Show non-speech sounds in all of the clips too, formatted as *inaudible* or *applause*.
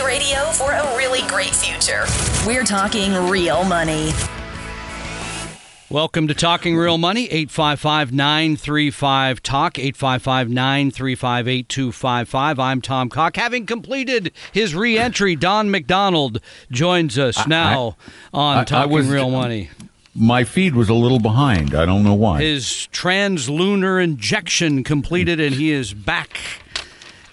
Money Radio for a really great future. We're talking real money. Welcome to Talking Real Money, 855 935 Talk, 855 935 8255. I'm Tom Cock. Having completed his re entry, Don McDonald joins us now I, on I, Talking I was, Real Money. My feed was a little behind. I don't know why. His translunar injection completed, and he is back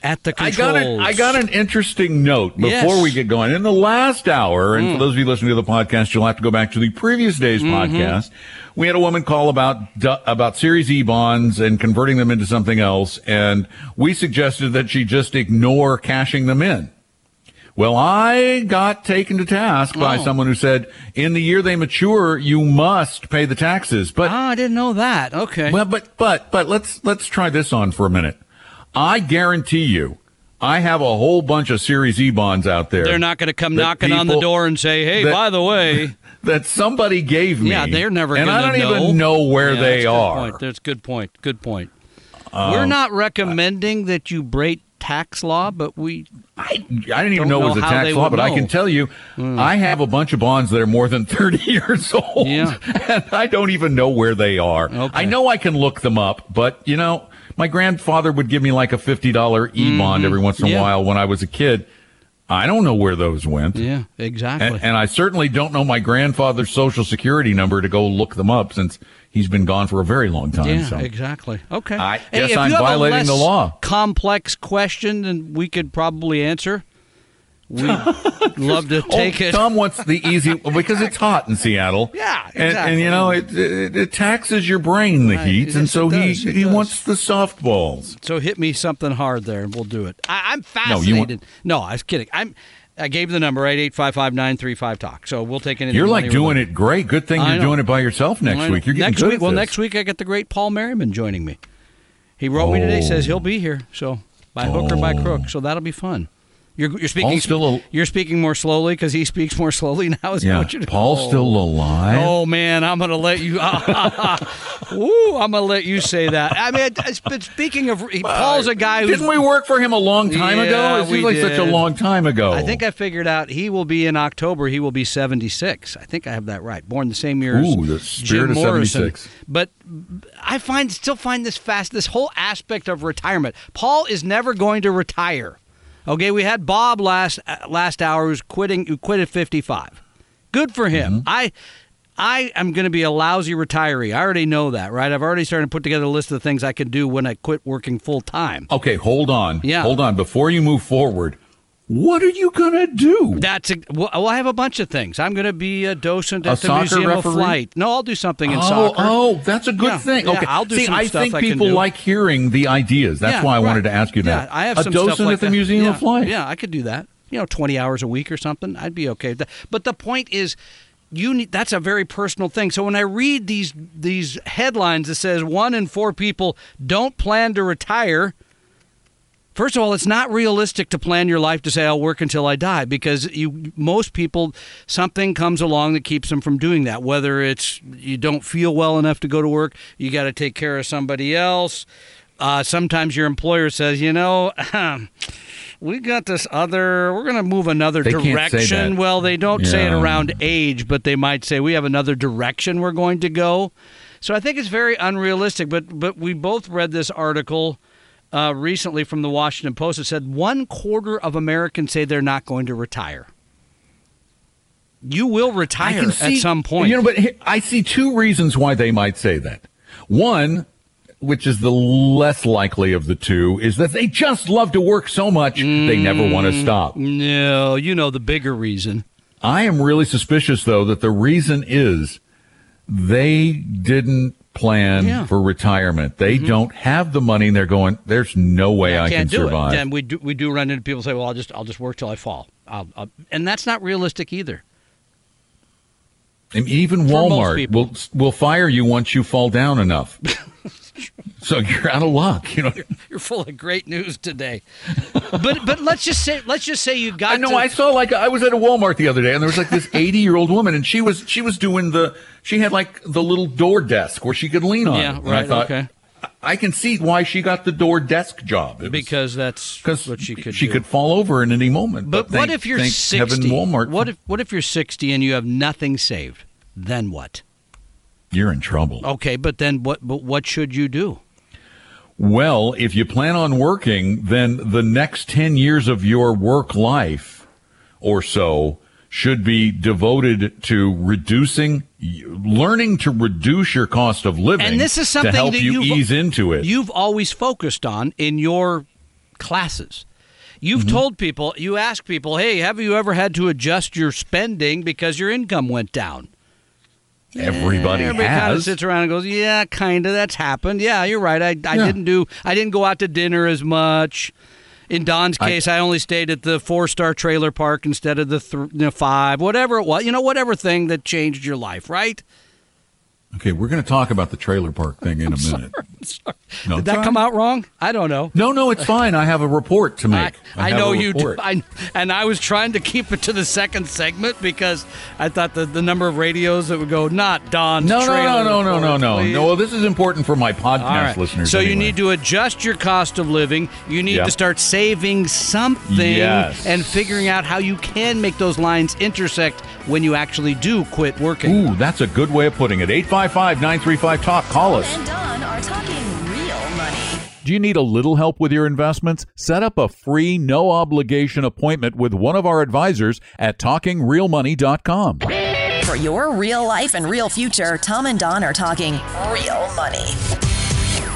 at the controls. I got, an, I got an interesting note before yes. we get going. In the last hour, and mm. for those of you listening to the podcast, you'll have to go back to the previous day's mm-hmm. podcast. We had a woman call about about Series E bonds and converting them into something else, and we suggested that she just ignore cashing them in. Well, I got taken to task oh. by someone who said, in the year they mature, you must pay the taxes. But ah, I didn't know that. Okay. Well, but but but let's let's try this on for a minute. I guarantee you, I have a whole bunch of Series E bonds out there. They're not going to come knocking on the door and say, "Hey, that, by the way." *laughs* That somebody gave me. Yeah, they're never And I don't know. even know where yeah, they that's are. Point. That's good point. Good point. Um, We're not recommending that you break tax law, but we. I, I didn't even know, know it was a tax law, but know. I can tell you, mm. I have a bunch of bonds that are more than *laughs* 30 years old. Yeah. And I don't even know where they are. Okay. I know I can look them up, but, you know, my grandfather would give me like a $50 e bond mm-hmm. every once in a while when I was a kid. I don't know where those went. Yeah, exactly. And, and, I certainly don't know my grandfather's social security number to go look them up since he's been gone for a very long time. Yeah, so. exactly. Okay. I hey, guess I'm violating the law. Complex question, and we could probably answer. We'd *laughs* love to take oh, it. Tom wants the easy because it's hot in Seattle. *laughs* Yeah, exactly. and, and you know it, it, it taxes your brain the right. heat, and so he he does. wants the softballs. So hit me something hard there, and we'll do it. I, am fascinated. No, want- no, I was kidding. I'm. I gave the number right eight five five nine three five talk. So we'll take it. You're like doing it great. Good thing you're doing it by yourself next week. You're getting next good week. Well, next week I get the great Paul Merriman joining me. He wrote oh. me today. Says he'll be here. So by hook oh. or by oh. crook. So that'll be fun. You're, you're speaking. Paul's still you're speaking more slowly because he speaks more slowly *laughs* now. Is yeah, Paul's oh. still alive. Oh man, I'm gonna let you. *laughs* Ooh, I'm gonna let you say that. I mean, but speaking of, Paul's a guy who didn't we work for him a long time yeah, ago? It seems like did. such a long time ago. I think I figured out he will be in October. He will be 76. I think I have that right. Born the same year Ooh, as the spirit Jim of Morrison. 76. But I find still find this fast. This whole aspect of retirement. Paul is never going to retire. Okay, we had Bob last last hour who's quitting who quit at 55. Good for him. Mm-hmm. I I am going to be a lousy retiree. I already know that, right? I've already started to put together a list of the things I can do when I quit working full time. Okay, hold on. Yeah. Hold on. Before you move forward, what are you going to do? That's a, well, I have a bunch of things. I'm going to be a docent at the Museum referee? of Flight. No, I'll do something in oh, soccer. Oh, that's a good yeah, thing. Yeah, okay, I'll do See, I think I people like hearing the ideas. That's yeah, why I right. wanted to ask you that. Yeah, I have a some docent stuff like at the that. Museum yeah, of Flight. Yeah, I could do that. You know, 20 hours a week or something. I'd be okay with that. But the point is you need that's a very personal thing. So when I read these these headlines that says one in four people don't plan to retire, First of all, it's not realistic to plan your life to say I'll work until I die because you most people something comes along that keeps them from doing that. Whether it's you don't feel well enough to go to work, you got to take care of somebody else. Uh, sometimes your employer says, you know. we got this other we're going to move another they direction well they don't yeah. say it around age but they might say we have another direction we're going to go so i think it's very unrealistic but but we both read this article uh, recently from the Washington Post that said one quarter of Americans say they're not going to retire. You will retire see, at some point. You know, but I see two reasons why they might say that. One, which is the less likely of the two, is that they just love to work so much mm, they never want to stop. No, you know the bigger reason. I am really suspicious, though, that the reason is they didn't plan yeah. for retirement. They mm-hmm. don't have the money, and they're going. There's no way yeah, I, can survive. It. And we do we do run into people say, "Well, I'll just I'll just work till I fall," I'll, I'll, and that's not realistic either. And even Walmart will will fire you once you fall down enough. *laughs* so you're out of luck. You know, you're, you're, full of great news today. But but let's just say let's just say you got. I know. To... I saw like I was at a Walmart the other day, and there was like this 80 year old woman, and she was she was doing the she had like the little door desk where she could lean on. Yeah, it. right. I thought, okay. I can see why she got the door desk job. Was, because that's because what she could. She do. could fall over in any moment. But, but what if you're sixty? Walmart. What if what if you're sixty and you have nothing saved? Then what? You're in trouble. Okay, but then what? But what should you do? Well, if you plan on working, then the next ten years of your work life, or so, should be devoted to reducing, learning to reduce your cost of living. And this is something to help that you ease into it. You've always focused on in your classes. You've mm-hmm. told people, you ask people, hey, have you ever had to adjust your spending because your income went down? Everybody, Everybody has. kind of sits around and goes, "Yeah, kind of. That's happened. Yeah, you're right. I, I yeah. didn't do. I didn't go out to dinner as much. In Don's case, I, I only stayed at the four star trailer park instead of the th- you know, five, whatever it was. You know, whatever thing that changed your life, right? Okay, we're going to talk about the trailer park thing in a *laughs* minute. Sorry, no, Did that come out wrong? I don't know. No, no, it's fine. I have a report to make. I, I, I know you do. I, and I was trying to keep it to the second segment because I thought the, the number of radios that would go, not Don. No, no, no, no, no, no, no, no. Well, this is important for my podcast right. listeners. So anyway. you need to adjust your cost of living. You need yep. to start saving something yes. and figuring out how you can make those lines intersect when you actually do quit working. Ooh, that's a good way of putting it. 855 935 Talk. Call us. And Don are talking real money. Do you need a little help with your investments? Set up a free, no obligation appointment with one of our advisors at talkingrealmoney.com. For your real life and real future, Tom and Don are talking real money.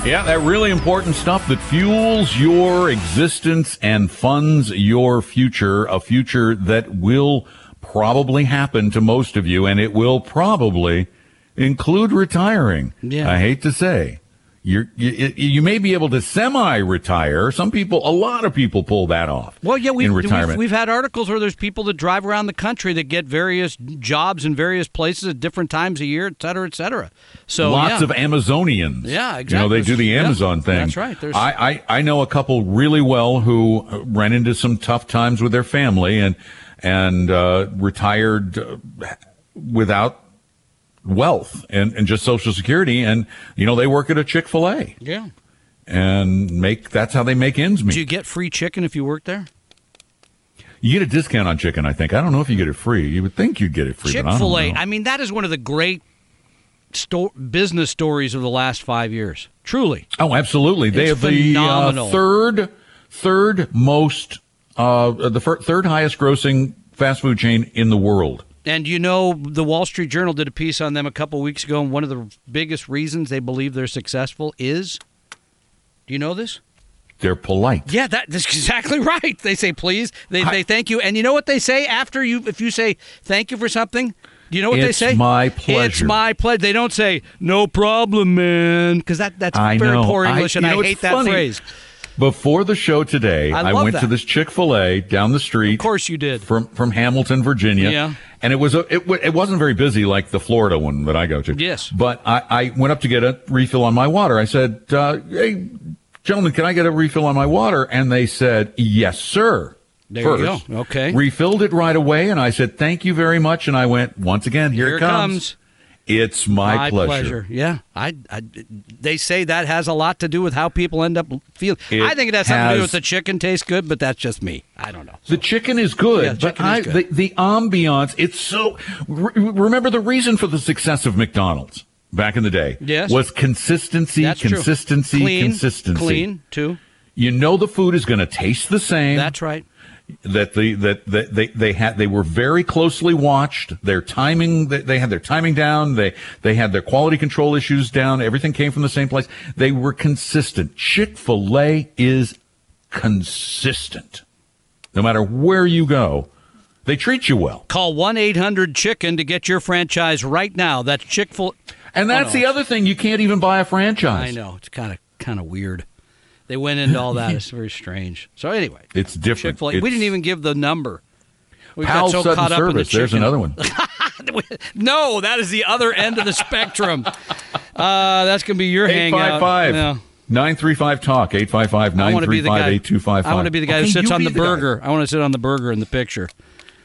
Yeah, that really important stuff that fuels your existence and funds your future, a future that will probably happen to most of you, and it will probably include retiring. Yeah. I hate to say. You're, you, you may be able to semi-retire. Some people, a lot of people pull that off. Well, yeah, we've, in retirement. We've, we've, had articles where there's people that drive around the country that get various jobs in various places at different times a year, et cetera, et cetera. So lots yeah. of Amazonians. Yeah, exactly. You know, they do the Amazon yeah, thing. That's right. There's... I, I I know a couple really well who ran into some tough times with their family and and uh, retired uh, without wealth and, and just social security and you know they work at a chick-fil-a. Yeah. And make that's how they make ends meet. Do you get free chicken if you work there? You get a discount on chicken i think. I don't know if you get it free. You would think you'd get it free chick-fil-a I, I, mean that is one of the great sto- business stories of the last five years. Truly. Oh absolutely. It's they have phenomenal. the uh, third third most uh, the fir- third highest grossing fast food chain in the world and you know, the Wall Street Journal did a piece on them a couple weeks ago, and one of the biggest reasons they believe they're successful is do you know this? They're polite. Yeah, that, that's exactly *laughs* right. They say please. They, I, they thank you. And you know what they say after you, if you say thank you for something? Do you know what it's they say? It's my pleasure. It's my pleasure. They don't say no problem, man, because that, that's I very know. poor English, I, and know, I hate that funny. phrase. Before the show today, I, I went that. to this Chick Fil A down the street. Of course, you did from from Hamilton, Virginia. Yeah, and it was a it, it wasn't very busy like the Florida one that I go to. Yes, but I, I went up to get a refill on my water. I said, uh, "Hey, gentlemen, can I get a refill on my water?" And they said, "Yes, sir." There First, you go. Okay. Refilled it right away, and I said, "Thank you very much." And I went once again. Here, here it comes. comes. It's my, my pleasure. pleasure. Yeah, I, I, They say that has a lot to do with how people end up feeling. It I think it has something to do with the chicken tastes good, but that's just me. I don't know. The chicken is good, Yeah, but chicken is I, good. The, the ambiance, it's so. Re- remember the reason for the success of McDonald's back in the day Yes. was consistency, That's true. consistency, Clean, consistency. clean too. You know the food is going to taste the same. That's right. That the that, that they they had they were very closely watched. Their timing they, they had their timing down. They they had their quality control issues down. Everything came from the same place. They were consistent. Chick Fil A is consistent. No matter where you go, they treat you well. Call one eight hundred Chicken to get your franchise right now. That's Chick fil A. And that's Oh, no. the other thing. You can't even buy a franchise. I know it's kind of kind of weird. They went into all that. It's very strange. So anyway, It's different. Chick Fil A. We didn't even give the number. We got so Sudden caught up in the Service. There's another one. *laughs* no, that is the other end of the spectrum. Uh, that's going to be your hangout. 855 Yeah. 935 Talk. 855 I want to be the 935 guy. 8255. I want to be the guy who sits on the guy. burger. I want to sit on the burger in the picture.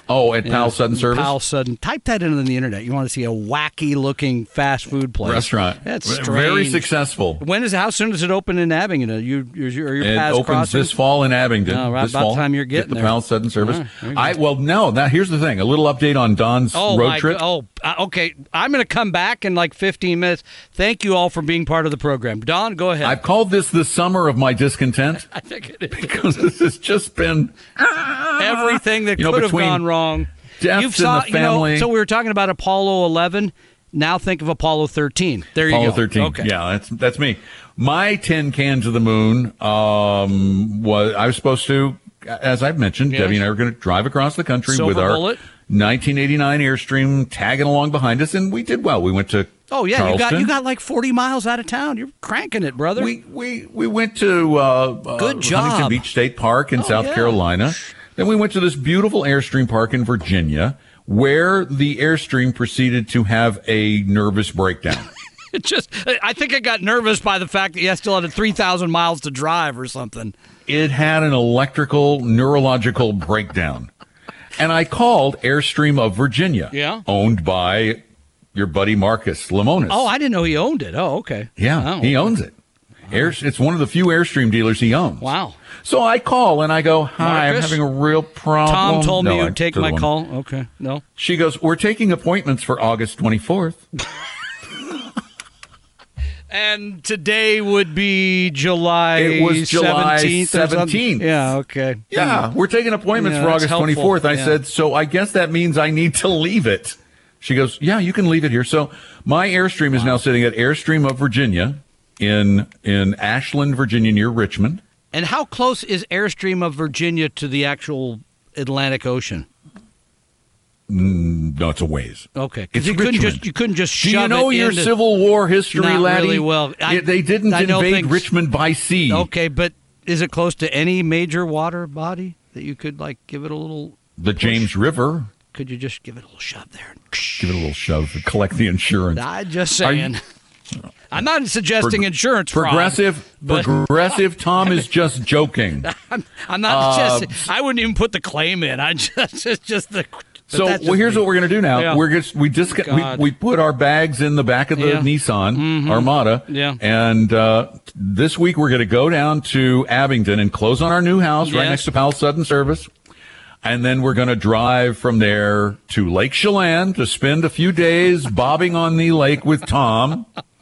Oh, at Pal's Sudden Service. Pal's Sudden. Type that into the internet. You want to see a wacky looking fast food place restaurant. That's strange. very successful. When is how soon does it open in Abingdon? You your, your it opens crossing? this fall in Abingdon. Oh, right this about fall. the time you're getting Get the there. Pal's Sudden Service. Right, I well no. Now here's the thing. A little update on Don's Oh road my trip. Oh, uh, okay. I'm going to come back in like 15 minutes. Thank you all for being part of the program. Don, go ahead. I've called this the summer of my discontent *laughs* I think it is. because this has just been everything that *laughs* You know, could have gone wrong. Deaths You've in saw, the You know, so we were talking about Apollo 11. Now think of Apollo 13. There you go. Apollo 13. Okay. Yeah, that's that's me. My 10 cans of the moon um, was I was supposed to, as I've mentioned, Yes. Debbie and I were going to drive across the country Silver with our bullet. 1989 Airstream tagging along behind us, and we did well. We went to Oh yeah, you got you got like 40 miles out of town. You're cranking it, brother. We we we went to uh, Good uh, job. Huntington Beach State Park in Oh, South yeah. Carolina. Then we went to this beautiful Airstream park in Virginia, where the Airstream proceeded to have a nervous breakdown. *laughs* It just I think I got nervous by the fact that you still had 3,000 miles to drive or something. it had an electrical neurological breakdown, and I called Airstream of Virginia, Yeah. owned by your buddy Marcus Lemonis. Oh, I didn't know he owned it. Oh, okay. yeah, Oh, he owns it. Air, it's one of the few Airstream dealers he owns. Wow. So I call and I go, "Hi, Marcus? I'm having a real problem." Tom told me No, I you'd take my one. call. Okay. No. She goes, "We're taking appointments for August 24th." *laughs* And today would be July It was July 17th. 17th. Yeah, okay. Yeah, hmm. we're taking appointments Yeah, for August helpful. 24th. I Yeah. said, "So I guess that means I need to leave it." She goes, "Yeah, you can leave it here." So my Airstream is now sitting at Airstream of Virginia in in Ashland, Virginia, near Richmond. And how close is Airstream of Virginia to the actual Atlantic Ocean? Mm, no, it's a ways. Okay, It's you couldn't just you couldn't just Do you know your into- Civil War history, Not laddie? really well. I- they didn't I invade things- Richmond by sea. Okay, but is it close to any major water body that you could like give it a little? The James River. Could you just give it a little shove there? Give it a little shove to collect the insurance. *laughs* I'm just saying. I'm not suggesting Prog- insurance fraud. Progressive, but- progressive. Tom is just joking. *laughs* I'm, I'm not Uh, just. I wouldn't even put the claim in. I *laughs* just it's just the. but So that's well, just here's me. what we're going to do now. Yeah. We're just we just we, God. we put our bags in the back of the Yeah. Mm-hmm. Nissan Armada. Yeah. And uh, this week we're going to go down to Abingdon and close on our new house right Yes. next to Pal's Sudden Service. And then we're going to drive from there to Lake Chelan to spend a few days bobbing on the lake with Tom *laughs*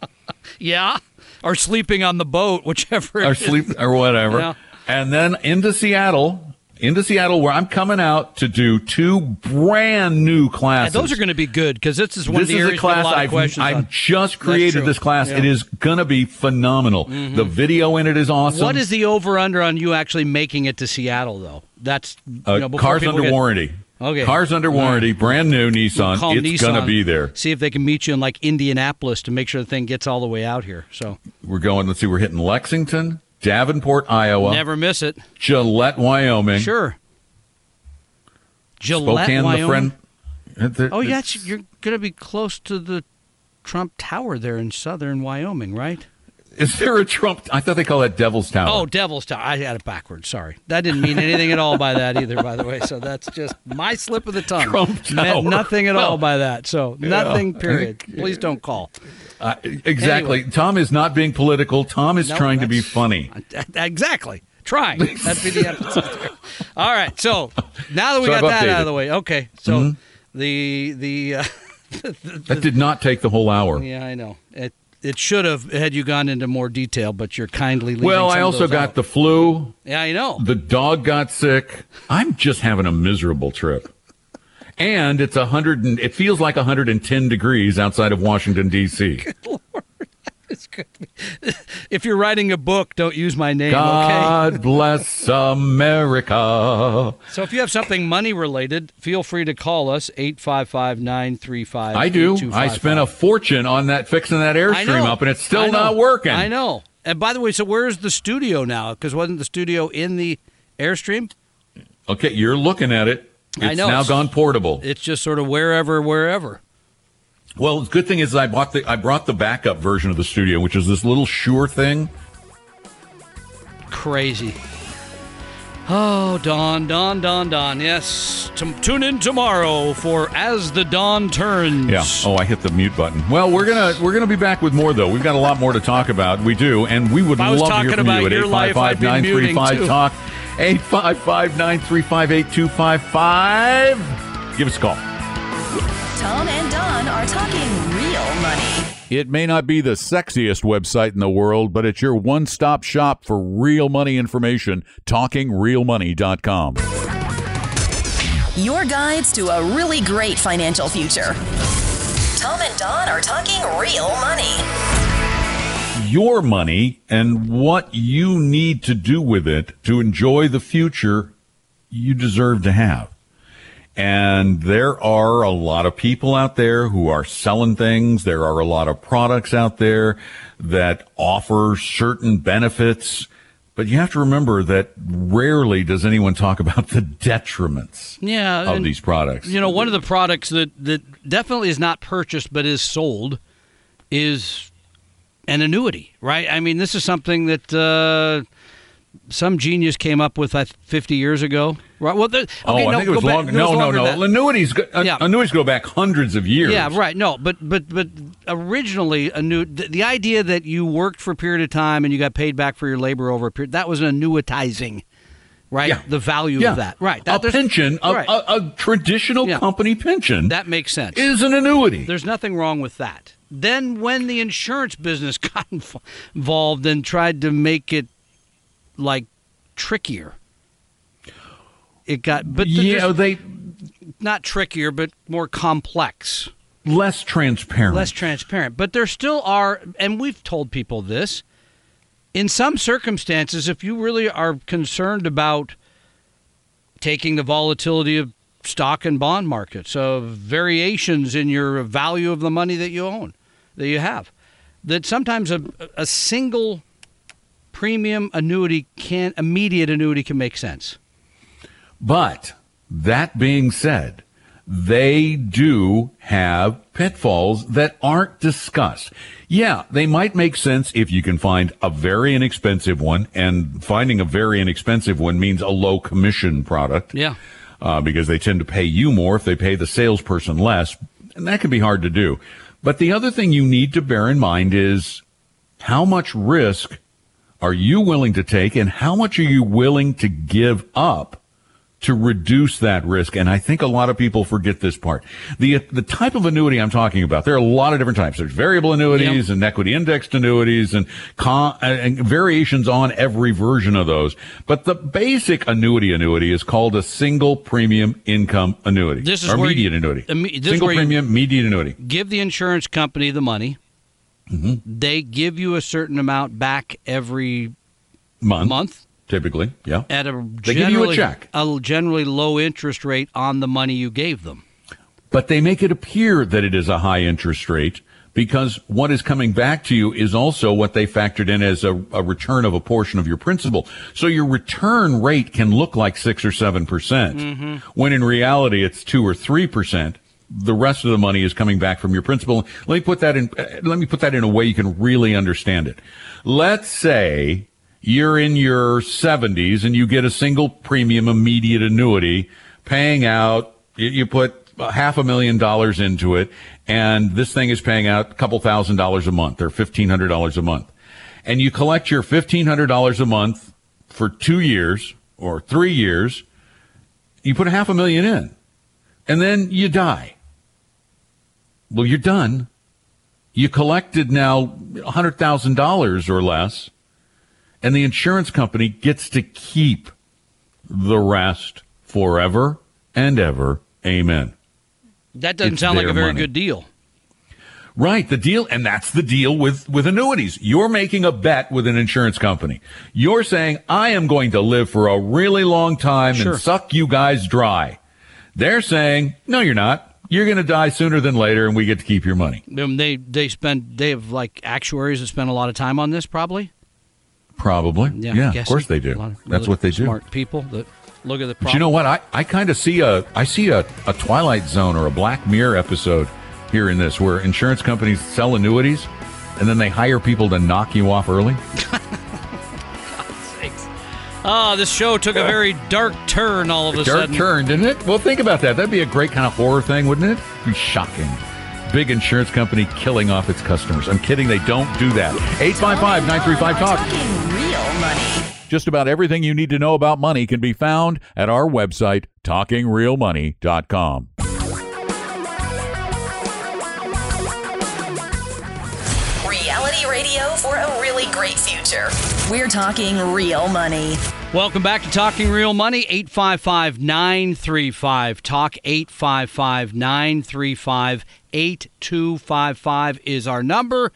Yeah, or sleeping on the boat, whichever. or sleep or whatever. Yeah. And then into Seattle. Into Seattle, where I'm coming out to do two brand new Yeah, classes. those are going to be good because this is one this of the is areas a class a I've, I've just created this class. Yeah. Mm-hmm. It is going to be phenomenal. The video in it is awesome. What is the over under on you actually making it to Seattle though? That's you uh, know, cars under get- warranty? Okay. Cars under All right. warranty, brand new Nissan. Call It's going to be there. See if they can meet you in like Indianapolis to make sure the thing gets all the way out here. So We're going. Let's see. We're hitting Lexington, Davenport, Iowa, never miss it. Gillette, Wyoming, Sure. Gillette, Spokane, Wyoming. the friend. Oh yeah, you're going to be close to the Trump Tower there in southern Wyoming, right? Is there a Trump? I thought they call that Devil's Tower. Oh, Devil's Tower. I had it backwards. Sorry. That didn't mean anything at all by that either, by the way. So that's just my slip of the tongue. Trump Tower. Meant nothing at all by that. So nothing, period. Please don't call. Uh, exactly. Anyway. Tom is not being political. Tom is No, trying to be funny. *laughs* Exactly. Trying. That'd be the *laughs* episode. All right. So now that we So got I've that out of the way, okay. So Mm-hmm. the the uh, *laughs* That did not take the whole hour. yeah, I know it. It should have had you gone into more detail, but you're kindly leaving. Well, I also got out. the flu. Yeah, I know. The dog got sick. I'm just having a miserable trip. And it's a hundred and it feels like 110 degrees outside of Washington D.C. *laughs* Good. If you're writing a book, don't use my name, okay? God bless America. So if you have something money related, feel free to call us 855-935. I do. I spent a fortune on that fixing that airstream up, and it's still not working. I know. And by the way, so where's the studio now? Because wasn't the studio in the airstream? Okay, you're looking at it. It's I know. now It's- gone portable. It's just sort of wherever, wherever. Well, the good thing is I bought the I brought the backup version of the studio, which is this little Shure thing. Crazy. Oh, dawn, dawn, dawn, dawn. Yes. T- tune in tomorrow for As the Dawn Turns. Yeah. Oh, I hit the mute button. Well, we're gonna we're gonna be back with more though. We've got a lot more to talk about. We do, and we would If I was love to hear from about you at life, I'd be muting, 855 too. talk 855-935-8255. Give us a call. Tom and Don are talking real money. It may not be the sexiest website in the world, but it's your one-stop shop for real money information. TalkingRealMoney.com. Your guides to a really great financial future. Tom and Don are talking real money. your money and what you need to do with it to enjoy the future you deserve to have. And there are a lot of people out there who are selling things. There are a lot of products out there that offer certain benefits. But you have to remember that rarely does anyone talk about the detriments Yeah. of these products. You know, one of the products that, that definitely is not purchased but is sold is an annuity, right? I mean, this is something that uh, some genius came up with that 50 years ago. Right? Well, the, oh, okay, oh, I no, think it was go back- longer. it was No, no, no. Annuities, go, Yeah. annuities go back hundreds of years. Yeah, right. No, but but but originally, a new the, the idea that you worked for a period of time and you got paid back for your labor over a period that was an annuitizing, right? Yeah. The value Yeah. of that, right? a That, there's- pension, a, right. a, a traditional Yeah. company pension that makes sense. is an annuity. There's nothing wrong with that. Then when the insurance business *laughs* got involved and tried to make it like trickier, it got but yeah, they not trickier but more complex. less transparent. less transparent. But there still are, and we've told people this. In some circumstances, if you really are concerned about taking the volatility of stock and bond markets, of variations in your value of the money that you own, that you have, that sometimes a, a single premium annuity can immediate annuity can make sense. But that being said, they do have pitfalls that aren't discussed. Yeah, they might make sense if you can find a very inexpensive one, and finding a very inexpensive one means a low commission product. Yeah. uh, because they tend to pay you more if they pay the salesperson less, and that can be hard to do. But the other thing you need to bear in mind is how much risk are you willing to take, and how much are you willing to give up to reduce that risk? And I think a lot of people forget this part. The the type of annuity I'm talking about, there are a lot of different types. There's variable annuities and equity indexed annuities and, con- and variations on every version of those. But the basic annuity annuity is called a single premium income annuity. This is or you- annuity. imme- this is single premium immediate annuity. give the insurance company the money. Mm-hmm. They give you a certain amount back every Month, month typically. Yeah. at a They give you a check. a generally low interest rate on the money you gave them. but they make it appear that it is a high interest rate because what is coming back to you is also what they factored in as a, a return of a portion of your principal. So your return rate can look like six or seven percent, when in reality it's two or three percent. The rest of the money is coming back from your principal. Let me put that in. uh, Let me put that in a way you can really understand it. Let's say you're in your 70s and you get a single premium immediate annuity paying out, you, put half a million dollars into it, and this thing is paying out a couple thousand dollars a month or $1,500 a month. And you collect your $1,500 a month for two years or three years, you put half a million in, and then you die. Well, you're done. You collected now $100,000 or less and the insurance company gets to keep the rest forever and ever. Amen. That doesn't It's sound like a very money. good deal. Right, the deal, and that's the deal with, with annuities. You're making a bet with an insurance company. You're saying, I am going to live for a really long time Sure. and suck you guys dry. They're saying, no, you're not. You're going to die sooner than later, and we get to keep your money. Um, they they spend they have like actuaries that spend a lot of time on this probably. Probably. Yeah, Yeah, of course they do. of That's really what they do. Smart people that look at the. But you know what? I, I kind of see a I see a, a Twilight Zone or a Black Mirror episode here in this where insurance companies sell annuities and then they hire people to knock you off early. *laughs* Oh, this show took a very dark turn all of a, a dark sudden. turn, didn't it? Well, think about that. That'd be a great kind of horror thing, wouldn't it? It'd be shocking. Big insurance company killing off its customers. I'm kidding. They don't do that. 855 935 Talk. Talking real money. Just about everything you need to know about money can be found at our website, talkingrealmoney.com. Reality radio for a really great future. We're talking real money. Welcome back to Talking Real Money, 855 935 Talk, 855 935 8255 is our number.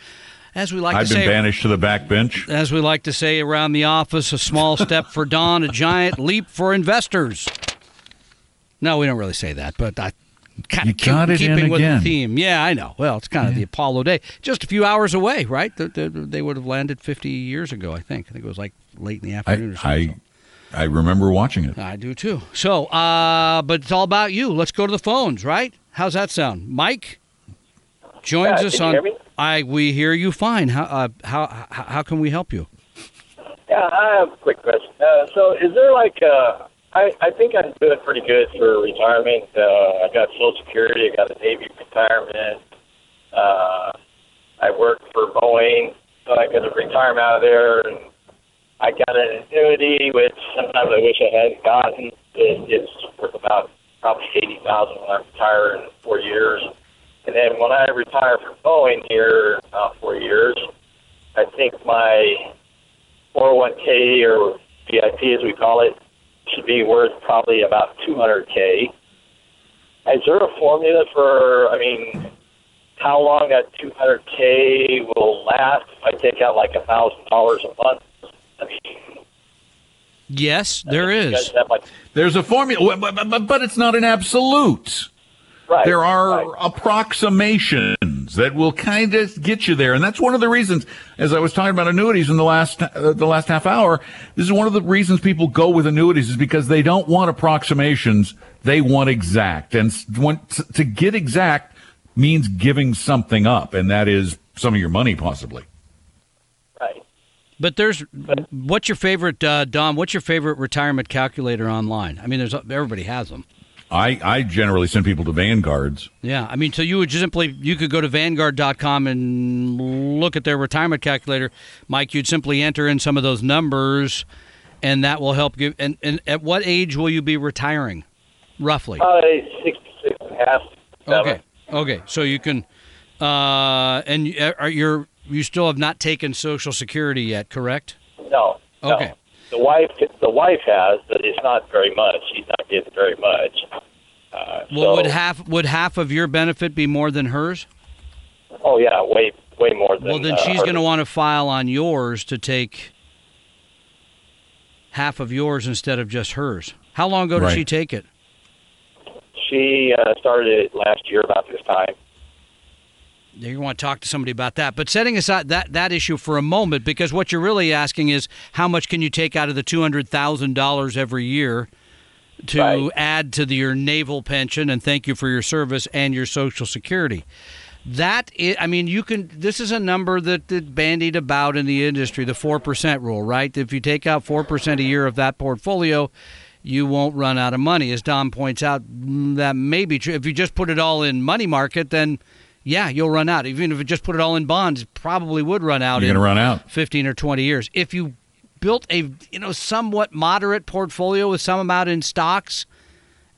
As we like I've to say, I've been banished to the back bench. as we like to say around the office, a small step for Don, a giant leap for investors. No, we don't really say that, but I kind You of got it in keeping with the theme. Yeah, I know. Well, it's kind of the Apollo day. Just a few hours away, right? They, they, they would have landed 50 years ago, I think. I think it was like late in the afternoon or I, something. I, I remember watching it. I do too. So, uh, but it's all about you. Let's go to the phones, right? How's that sound, Mike? Joins Yeah, us on. I we hear you fine. How uh, how how how can we help you? Yeah, I have a quick question. Uh, so, is there like, uh, I, I think I'm doing pretty good for retirement. Uh, I got Social Security, I got a Navy retirement. Uh, I work for Boeing, so I got a retirement out of there. And I got an annuity, which sometimes I wish I hadn't gotten. It, it's worth about probably eighty thousand when I retire in four years. And then when I retire from Boeing here in about four years, I think my 401k or VIP as we call it should be worth probably about 200k. Is there a formula for? I mean, how long that 200k will last if I take out like a thousand dollars a month? I mean, Yes, there you is. have like There's a formula, but, but, but it's not an absolute. right. There are right. approximations that will kind of get you there, and that's one of the reasons. As I was talking about annuities in the last uh, the last half hour, this is one of the reasons people go with annuities is because they don't want approximations; they want exact, and to, to get exact means giving something up, and that is some of your money, possibly. right. But there's what's your favorite uh, Don? What's your favorite retirement calculator online? I mean, there's everybody has them. I I generally send people to Vanguards. Yeah, I mean, so you would just simply you could go to Vanguard.com and look at their retirement calculator, Mike. You'd simply enter in some of those numbers, and that will help give. And, and at what age will you be retiring, roughly? Probably 66 and a half. seven. Okay. Okay. So you can, uh, and you- are you're you still have not taken Social Security yet, correct? No. no. Okay. The wife, the wife has, but it's not very much. She's not getting very much. Uh, Well, so, would half would half of your benefit be more than hers? oh yeah, way way more than. Well, then uh, she's going to want to file on yours to take half of yours instead of just hers. How long ago did she take it? She uh, started it last year about this time. You want to talk to somebody about that. But setting aside that, that issue for a moment, because what you're really asking is how much can you take out of the $200,000 every year to Right. add to the, your naval pension and thank you for your service and your Social Security. That is, I mean, you can. This is a number that, that bandied about in the industry, the four percent rule, right? If you take out four percent a year of that portfolio, you won't run out of money. As Don points out, mm, that may be true. If you just put it all in money market, then yeah, you'll run out. Even if you just put it all in bonds, it probably would run out. You're in going to run out. 15 or 20 years. If you built a you know somewhat moderate portfolio with some amount in stocks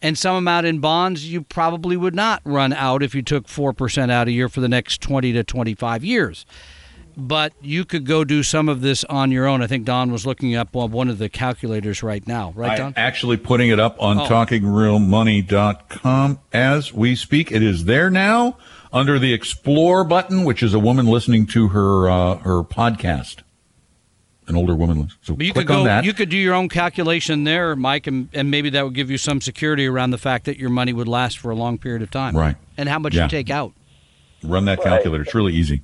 and some amount in bonds, you probably would not run out if you took 4% out a year for the next 20 to 25 years. But you could go do some of this on your own. I think Don was looking up one of the calculators right now, right, Don? I'm actually putting it up on Oh. talkingrealmoney.com as we speak. It is there now under the explore button, which is a woman listening to her uh, her podcast. An older woman. So But you click could on that. You could do your own calculation there, Mike, and, and maybe that would give you some security around the fact that your money would last for a long period of time, Right. And how much Yeah. you take out. Run that Right. calculator. It's really easy.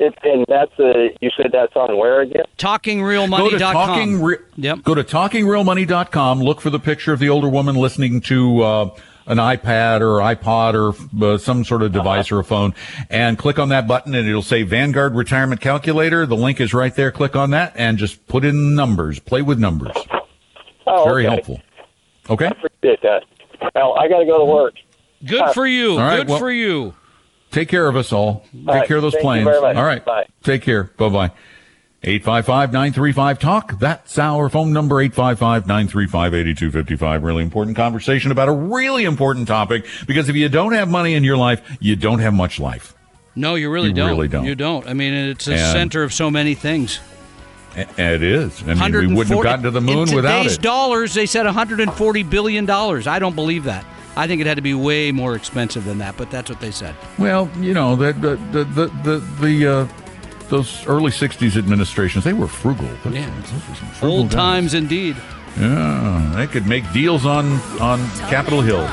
It, and that's a. You said that's on where again? Go to TalkingRealMoney.com. talking. Re- Yep. Go to talkingrealmoney.com. Look for the picture of the older woman listening to uh, an iPad or iPod or uh, some sort of device uh-huh. or a phone and click on that button and it'll say Vanguard Retirement Calculator. The link is right there. Click on that and just put in numbers. Play with numbers. Oh, Very okay. helpful. Okay. I appreciate that. Well, I got to go to work. Good for you. Good well, for you. Take care of us all. all take right. care of those Thank planes. All right. Bye. Take care. Bye bye. 855-935-TALK. That's our phone number, 855-935-8255. Really important conversation about a really important topic because if you don't have money in your life, you don't have much life. No, you really you don't. Really don't. You don't. I mean, it's the center of so many things. It is. I mean, we wouldn't have gotten to the moon in without it. dollars, they said 140 billion dollars. I don't believe that. I think it had to be way more expensive than that, but that's what they said. Well, you know, the the the the, the, the uh, those early '60s administrations, they were frugal. Those, yeah, those frugal old guys. times indeed. Yeah, they could make deals on on Capitol Hill.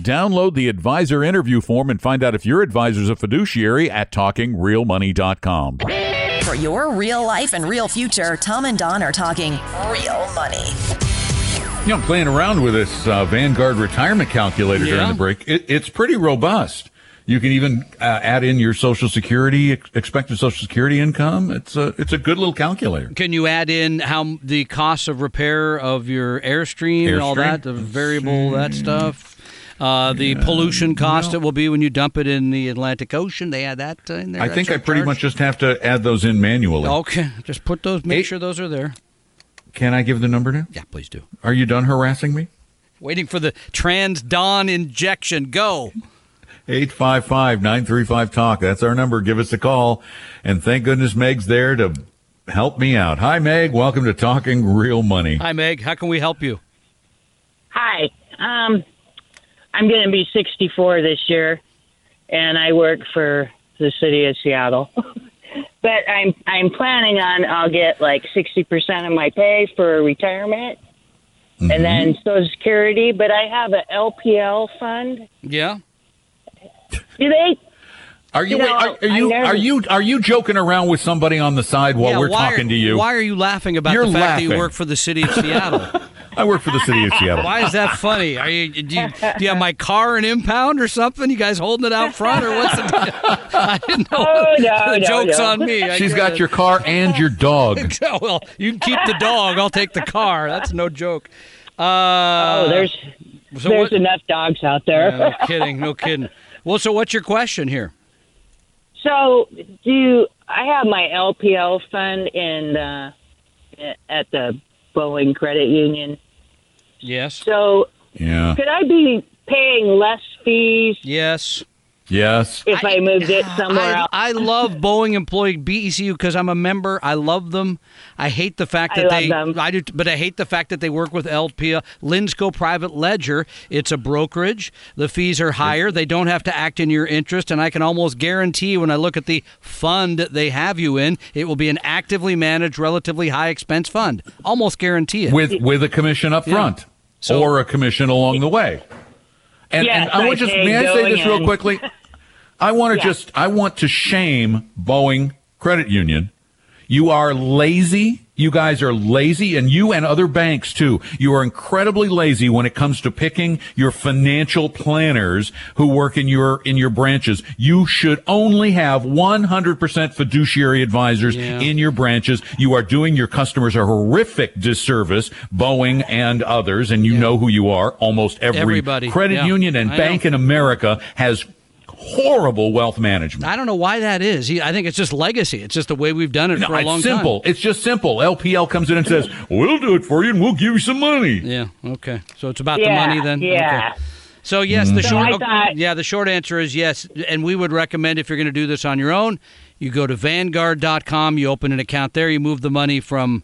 Download the advisor interview form and find out if your advisor's a fiduciary at talkingrealmoney.com. For your real life and real future, Tom and Don are talking real money. You know, I'm playing around with this uh, Vanguard retirement calculator yeah. during the break. It, it's pretty robust. You can even uh, add in your Social Security expected Social Security income. It's a it's a good little calculator. Can you add in how the cost of repair of your airstream, airstream? and all that, the variable that stuff? Uh, the yeah, pollution cost no. it will be when you dump it in the Atlantic Ocean. They add that uh, in there. I think I pretty charge? much just have to add those in manually. Okay, just put those. Make Eight, sure those are there. Can I give the number now? Yeah, please do. Are you done harassing me? Waiting for the Trans Dawn injection. Go. 855-935-TALK. That's our number. Give us a call. And thank goodness Meg's there to help me out. Hi, Meg. Welcome to Talking Real Money. Hi, Meg. How can we help you? Hi. Um, I'm going to be 64 this year, and I work for the city of Seattle. *laughs* but I'm I'm planning on I'll get like 60% of my pay for retirement. Mm-hmm. And then Social Security, but I have an LPL fund. Yeah. Do they are you, you know, are, are, you are you are you joking around with somebody on the side while yeah, we're talking are, to you? Why are you laughing about You're the fact laughing. that you work for the city of Seattle? *laughs* I work for the city of Seattle. Why is that funny? Are you do, you do you have my car in impound or something? You guys holding it out front or what's the deal? *laughs* I didn't know. Oh, no, the no, joke's no. on me. I She's got it. your car and your dog. *laughs* well, you can keep the dog. I'll take the car. That's no joke. Uh, oh, there's so there's what, enough dogs out there. Yeah, no kidding, no kidding. Well, so what's your question here? So, do I have my LPL fund in uh, at the Boeing Credit Union? Yes. So, yeah. Could I be paying less fees? Yes. Yes. If I, I moved it somewhere I, else. I love Boeing employee BECU because I'm a member. I love them. I hate the fact that I they them. I do but I hate the fact that they work with LPL uh, Linsco Private Ledger. It's a brokerage. The fees are higher. They don't have to act in your interest and I can almost guarantee when I look at the fund they have you in, it will be an actively managed relatively high expense fund. Almost guarantee it. With with a commission up front yeah. so, or a commission along the way. And, yes, and I want just may I say this real quickly? *laughs* I want to yeah. just I want to shame Boeing Credit Union. You are lazy. You guys are lazy and you and other banks too. You are incredibly lazy when it comes to picking your financial planners who work in your in your branches. You should only have 100% fiduciary advisors yeah. in your branches. You are doing your customers a horrific disservice, Boeing and others, and you yeah. know who you are. Almost every Everybody. credit yeah. union and I bank know. in America has horrible wealth management. I don't know why that is. I think it's just legacy. It's just the way we've done it no, for a it's long simple. time. It's just simple. LPL comes in and says, "We'll do it for you, and we'll give you some money." Yeah. Okay. So it's about yeah, the money then. Yeah. Okay. So yes, the mm-hmm. so short thought, yeah the short answer is yes, and we would recommend if you're going to do this on your own, you go to Vanguard.com, you open an account there, you move the money from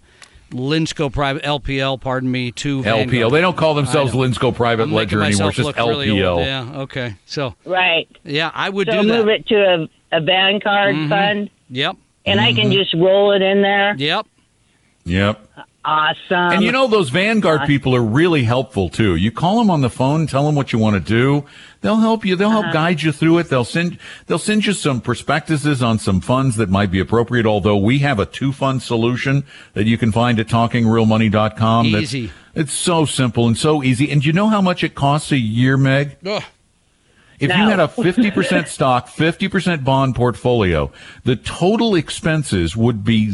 Linsco Private LPL, pardon me, to LPL. Vanguard. They don't call themselves Linsco Private I'm Ledger anymore. It's just LPL. Really. Yeah. Okay. So. Right. Yeah, I would so do that. move it to a, a Vanguard mm-hmm. fund. Yep. And mm-hmm. I can just roll it in there. Yep. Yep. Awesome. And you know those Vanguard people are really helpful too. You call them on the phone, tell them what you want to do. They'll help you. They'll help Uh-huh. guide you through it. They'll send they'll send you some prospectuses on some funds that might be appropriate. Although we have a two fund solution that you can find at talkingrealmoney.com. that's- Easy. It's so simple and so easy. And you know how much it costs a year, Meg? Ugh. If you had a 50% *laughs* stock, 50% bond portfolio, the total expenses would be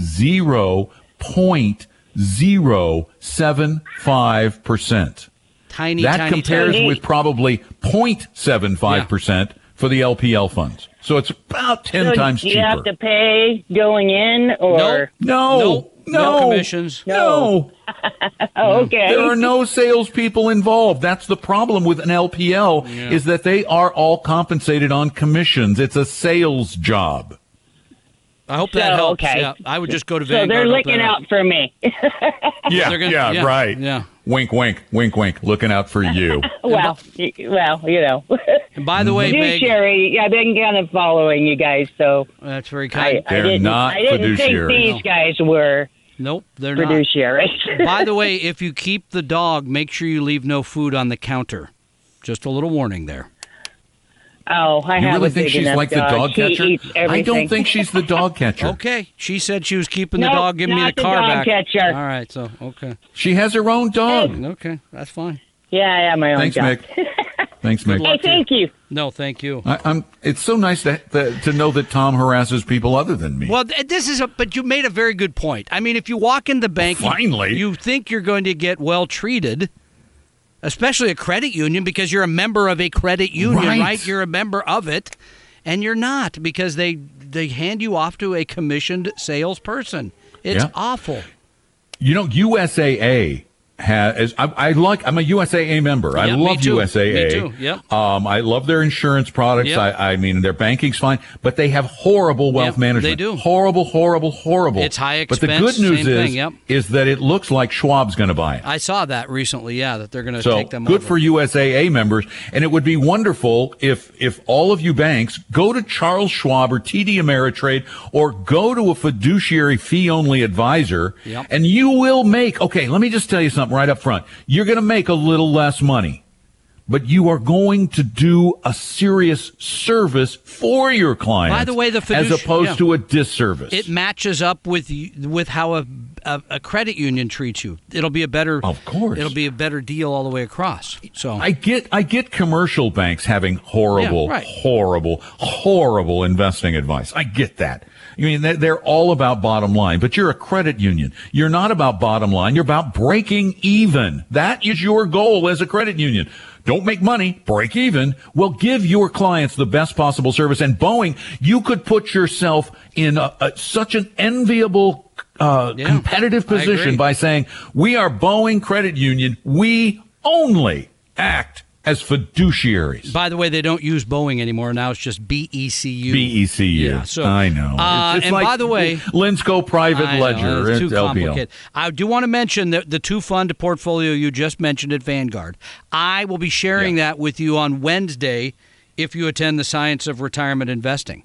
0.075%. Tiny, That tiny, compares tiny. with probably 0.75% for the LPL funds. So it's about 10 So times do cheaper. you have to pay going in, or no, No, no, no commissions. No. *laughs* oh, okay? There are no salespeople involved. That's the problem with an LPL is that they are all compensated on commissions. It's a sales job. I hope that So, helps. okay. Yeah, I would just go to so they're looking out for me. *laughs* Yeah, They're gonna- yeah, yeah, right. yeah. Wink, wink, wink, wink. Looking out for you. *laughs* well, y- well, you know. And by the way, Meg, Fiduciary, I've been kind of following you guys, so that's very kind. I They're didn't, not I didn't think these guys were nope, they're not. fiduciaries. By the *laughs* way, if you keep the dog, make sure you leave no food on the counter. Just a little warning there. Oh, I You have really a think big she's enough like the dog. dog He catcher? eats I don't think she's the dog catcher. Okay, she said she was keeping the dog, giving me the not the car dog back. catcher. All right, so okay, She has her own dog. okay, that's fine. Yeah, I have my own dog. Thanks, dog. Mick. *laughs* Thanks, Mick. Hey, thank you. No, thank you. I, I'm. It's so nice to, to to know that Tom harasses people other than me. Well, this is a, but you made a very good point. I mean, if you walk in the bank, you- finally. you think you're going to get well treated, especially a credit union because you're a member of a credit union, Right. right? You're a member of it, and you're not because they they hand you off to a commissioned salesperson. It's Yeah. awful. You know, USAA has. I, I like. I'm a USAA member. I Yep, love too. USAA. Me too, yep. Um, I love their insurance products. Yep. I, I mean, their banking's fine, but they have horrible wealth management. they do. Horrible, horrible, horrible. It's high But the expense, good news is, is that it looks like Schwab's going to buy it. I saw that recently. Yeah, that they're going to So take them. good over. for USAA members, and it would be wonderful if if all of you banks go to Charles Schwab or TD Ameritrade or go to a fiduciary fee only advisor, and you will make. Okay, let me just tell you something right up front. You're going to make a little less money. But you are going to do a serious service for your client. By the way, the as opposed yeah. to a disservice. It matches up with with how a, a a credit union treats you. It'll be a better. Of course. It'll be a better deal all the way across. So I get I get commercial banks having horrible, Yeah, right. horrible, horrible investing advice. I get that. I mean, they're all about bottom line, but you're a credit union. You're not about bottom line. You're about breaking even. That is your goal as a credit union. Don't make money, break even. will give your clients the best possible service. And Boeing, you could put yourself in a, a, such an enviable, uh, Yeah, competitive position by saying, we are Boeing Credit Union. We only act as fiduciaries. by the way, they don't use Boeing anymore. Now it's just BECU. BECU. Yeah, so I know. Uh, It's- it's and like by the way, Linsco Private I know, Ledger. it's too LPL. complicated. I do want to mention that the two fund portfolio you just mentioned at Vanguard. I will be sharing that with you on Wednesday if you attend the Science of Retirement Investing,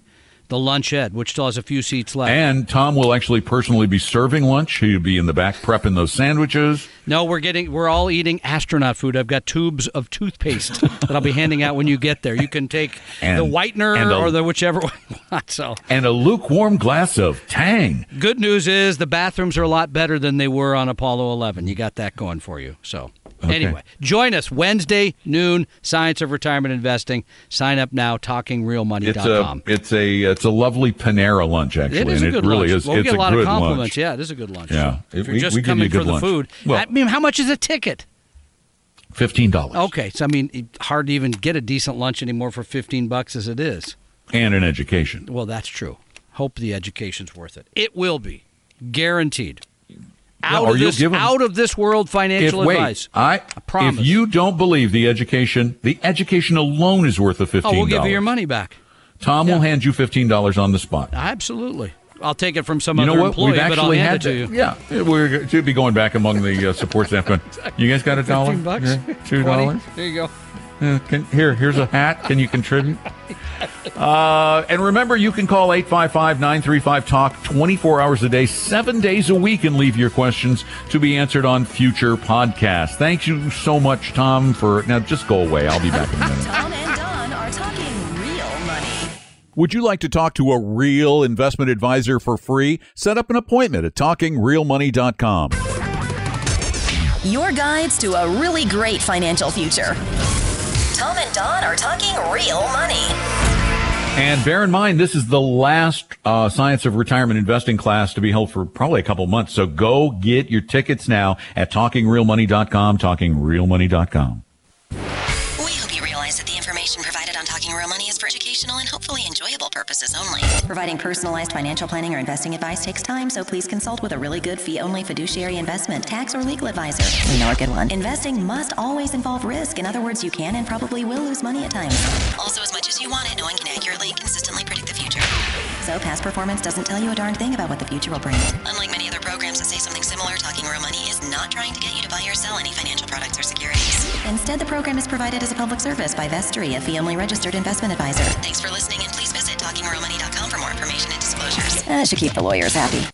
the lunch ed, which still has a few seats left. And Tom will actually personally be serving lunch. He'll be in the back prepping those sandwiches. No, we're getting we're all eating astronaut food. I've got tubes of toothpaste *laughs* that I'll be handing out when you get there. You can take And- the whitener a- or the whichever *laughs* one you want. So And a lukewarm glass of Tang. good news is the bathrooms are a lot better than they were on Apollo 11. You got that going for you. So Okay. anyway, join us Wednesday noon. Science of Retirement Investing. Sign up now. It's a TalkingRealMoney.com. it's a it's a lovely Panera lunch actually, It is and a good it really lunch. is. Well, we get a lot of compliments. lunch. Yeah, it is a good lunch. Yeah. if We- you're just we coming for the food, Well- I mean, how much is a ticket? Fifteen dollars Okay, so I mean, hard to even get a decent lunch anymore for fifteen bucks as it is. and an education. Well, that's true. Hope the education's worth it. It will be, guaranteed. Out or of this, give 'em- out of this world If financial wait, advice. I, promise. if you don't believe the education, the education alone is worth the fifteen. oh, we'll give you your money back. Tom will hand you fifteen dollars on the spot. Absolutely. I'll take it from some You other what? employee, We've but I'll actually hand had it to you. Yeah, we're to be going back among the uh, support staff. Going, *laughs* you guys got a dollar? bucks? Yeah, Two dollars? There you go. Uh, can, here, here's a hat. Can you contribute? Uh, and remember, you can call 855-935-TALK 24 hours a day, seven days a week, and leave your questions to be answered on future podcasts. Thank you so much, Tom, for... Now, just go away. I'll be back in a minute. Tom and Don are talking real money. Would you like to talk to a real investment advisor for free? Set up an appointment at talkingrealmoney.com. Your guides to a really great financial future. Tom and Don are talking real money. And bear in mind, this is the last uh, Science of Retirement Investing class to be held for probably a couple months. So go get your tickets now at talkingrealmoney.com, talkingrealmoney.com. purposes only. Providing personalized financial planning or investing advice takes time, so please consult with a really good fee-only fiduciary investment, tax, or legal advisor. We know a good one. Investing must always involve risk. In other words, you can and probably will lose money at times. Also, as much as you want it, no one can accurately and consistently predict the future. So, past performance doesn't tell you a darn thing about what the future will bring. Unlike many other programs that say something similar, Talking Real Money is not trying to get you to buy or sell any financial products or securities. Instead, the program is provided as a public service by Vestry, a fee-only registered investment advisor. Thanks for listening, and please talkingrealmoney.com for more information and disclosures. That should keep the lawyers happy.